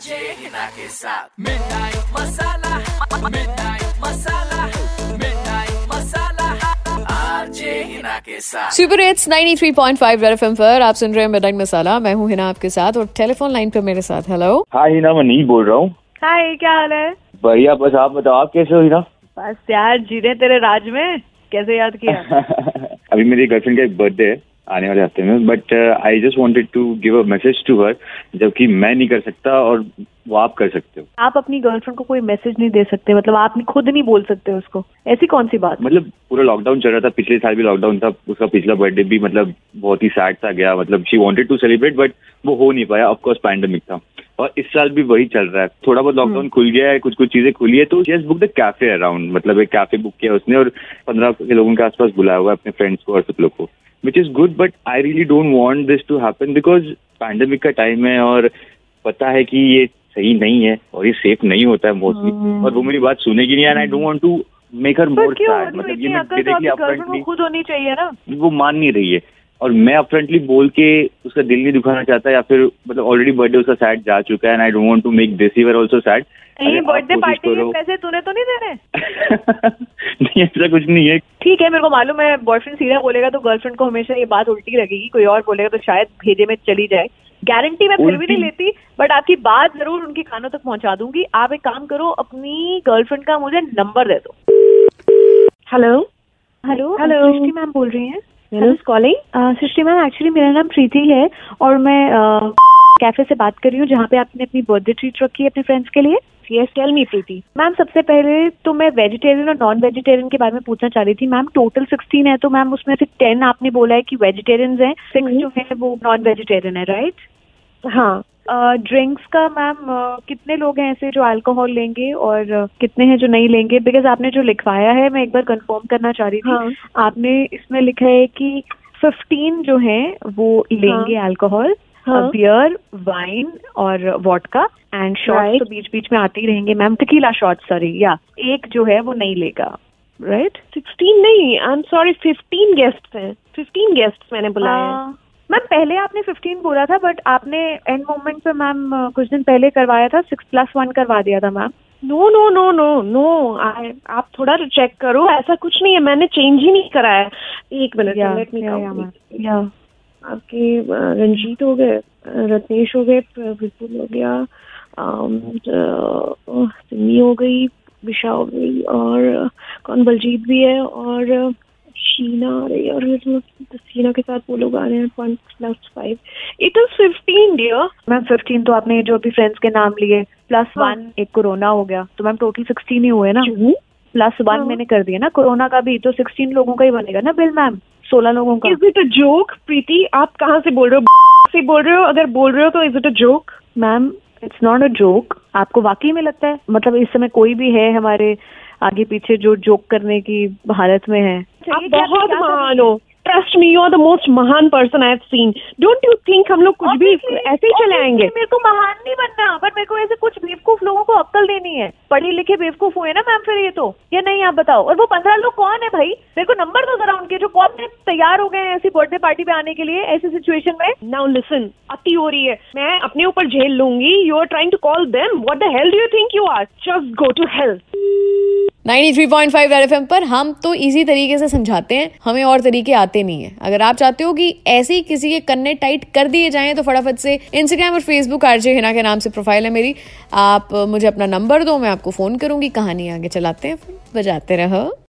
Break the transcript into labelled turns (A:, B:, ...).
A: RJ Hina के साथ midnight masala midnight masala midnight masala RJ Hina के साथ
B: सुपर हिट्स 93.5 रेड एफएम पर आप सुन रहे हैं मिडनाइट मसाला मैं हूँ हिना आपके साथ और टेलीफोन लाइन पे मेरे साथ। हेलो
C: हाँ हिना मैं नहीं बोल रहा हूँ।
D: हाय क्या हाल है?
C: बढ़िया बस आप बताओ आप कैसे हो हिना?
D: बस यार जी रहे तेरे राज में। कैसे याद किया?
C: अभी मेरी गर्लफ्रेंड का एक बर्थडे है। आने वाले हफ़्ते में। But I just wanted to give a message to her जबकि मैं नहीं कर सकता और वो आप कर सकते हो।
D: आप अपनी गर्लफ्रेंड को कोई मैसेज नहीं दे सकते मतलब आप खुद नहीं बोल सकते उसको। ऐसी कौन सी बात?
C: मतलब पूरा लॉकडाउन चल रहा था पिछले साल भी लॉकडाउन था उसका पिछला बर्थडे भी मतलब बहुत ही सैड था गया। मतलब she wanted to celebrate but वो हो नहीं पाया। ऑफकोर्स पैंडेमिक था। और इस साल भी वही चल रहा है। थोड़ा बहुत लॉकडाउन खुल गया है कुछ कुछ चीज़ें खुली है तो just book the cafe around मतलब एक कैफ़े बुक किया उसने और पंद्रह के लोगों के आसपास बुलाया हुआ है अपने फ्रेंड्स को और सब लोग को। Which is good but I really don't want this to happen because pandemic का टाइम है और पता है कि ये सही नहीं है और ये सेफ़ नहीं होता है मोस्टली और वो मेरी बात सुनेगी नहीं and I don't want to make her more
D: मतलब
C: ये मैं
D: तो
C: डायरेक्टली अपफ्रंटली
D: खुद होनी चाहिए ना।
C: वो मान नहीं रही है। और मैं अपफ्रंटली बोल के उसका दिल नहीं दुखाना चाहता या फिर मतलब ऑलरेडी बर्थडे उसका सैड जा चुका है and I don't want to make this ever also sad
D: ये बर्थडे पार्टी के पैसे तूने तो नहीं देने?
C: नहीं ऐसा कुछ नहीं है।
D: ठीक है मेरे को मालूम है बॉयफ्रेंड सीधा बोलेगा तो गर्लफ्रेंड को हमेशा ये बात उल्टी लगेगी कोई और बोलेगा तो शायद भेजे में चली जाए। गारंटी मैं फिर भी नहीं लेती बट आपकी बात ज़रूर उनके कानों तक पहुँचा दूँगी। आप एक काम करो अपनी गर्लफ्रेंड का मुझे नंबर दे दो। Hello hello
E: hello
D: Srishti ma'am बोल रही हैं। कॉलिंग सृष्टि मैम एक्चुअली मेरा नाम प्रीति है और मैं कैफ़े से बात कर रही हूँ जहाँ पे आपने अपनी बर्थडे ट्रीट रखी है अपने फ्रेंड्स के लिए। Yes tell me Preeti. Ma'am सबसे पहले तो मैं वेजिटेरियन और नॉन वेजिटेरियन के बारे में पूछना चाह रही थी। मैम टोटल सिक्सटीन है तो मैम उसमें से टेन आपने बोला है कि वेजिटेरियंस हैं सिक्स जो है वो नॉन वेजिटेरियन है राइट
E: हाँ।
D: ड्रिंक्स का मैम कितने लोग हैं ऐसे जो अल्कोहल लेंगे और कितने हैं जो नहीं लेंगे? बिकॉज़ आपने जो लिखवाया है मैं एक बार कंफर्म करना चाह रही थी।
E: हाँ।
D: आपने इसमें लिखा है कि फिफ्टीन जो हैं वो लेंगे अल्कोहल
E: हाँ।
D: बियर वाइन और वॉडका एंड शॉट्स
E: Right.
D: तो बीच बीच में आते ही रहेंगे मैम टिकीला शॉट सॉरी या एक जो है वो नहीं लेगा राइट
E: सिक्सटीन नहीं I am sorry fifteen guest हैं। फिफ्टीन गेस्ट मैंने बुलाया
D: मैम पहले आपने 15 बोला था बट आपने एंड मोमेंट पे मैम कुछ दिन पहले करवाया था सिक्स प्लस वन करवा दिया था ma'am.
E: No no no no no आप थोड़ा चेक करो ऐसा कुछ नहीं है मैंने चेंज ही नहीं कराया। एक मिनट लेट मी आपके रंजीत हो गए रत्नेश हो गए विपुल हो गया सिमी हो गई विशा हो गई और कौन बलजीत भी है और शीना आ रही है और तो शीना के साथ वो लोग आ रहे हैं one plus five it is fifteen dear
D: ma'am 15 तो आपने जो भी फ्रेंड्स के नाम लिए। प्लस
E: हाँ।
D: वन एक कोरोना हो गया। तो मैम टोटल 16 ही हुए ना? प्लस वन
E: हाँ।
D: मैंने कर दिया ना कोरोना का भी तो 16 लोगों का ही बनेगा ना बिल मैम 16 लोगों का।
E: Is it a joke Preeti? आप कहाँ से बोल रहे हो? से बोल रहे हो? अगर बोल रहे हो तो is it a joke
D: ma'am it's not a joke आपको वाकई में लगता है? मतलब इस समय कोई भी है हमारे आगे पीछे जो जोक करने की हालत में है?
E: आप बहुत महान हो। Trust me you are the most महान person I have seen don't you think हम लोग कुछ भी ऐसे ही चले आएँगे?
D: मेरे को महान नहीं बनना पर मेरे को ऐसे कुछ बेवकूफ़ लोगों को अक्ल देनी है। पढ़े लिखे बेवकूफ़ हुए ना मैम फिर ये तो। या नहीं आप बताओ। और वो पंद्रह लोग कौन है भाई? मेरे को नंबर दो जरा उनके जो कौन तैयार हो गए हैं ऐसी बर्थडे पार्टी पे आने के लिए ऐसी सिचुएशन में।
E: नाउ लिसन अति हो रही है। मैं अपने ऊपर झेल लूँगी। You are trying to call them what the hell do you think you are just go to health
B: 93.5 Red FM पर हम तो इसी तरीके से समझाते हैं, हमें और तरीके आते नहीं है। अगर आप चाहते हो कि ऐसे ही किसी के कन्ने टाइट कर दिए जाएँ तो फटाफट से इंस्टाग्राम और फेसबुक आरजे हिना के नाम से प्रोफ़ाइल है मेरी। आप मुझे अपना नंबर दो, मैं आपको फ़ोन करूँगी। कहानी आगे चलाते हैं, बजाते रहो।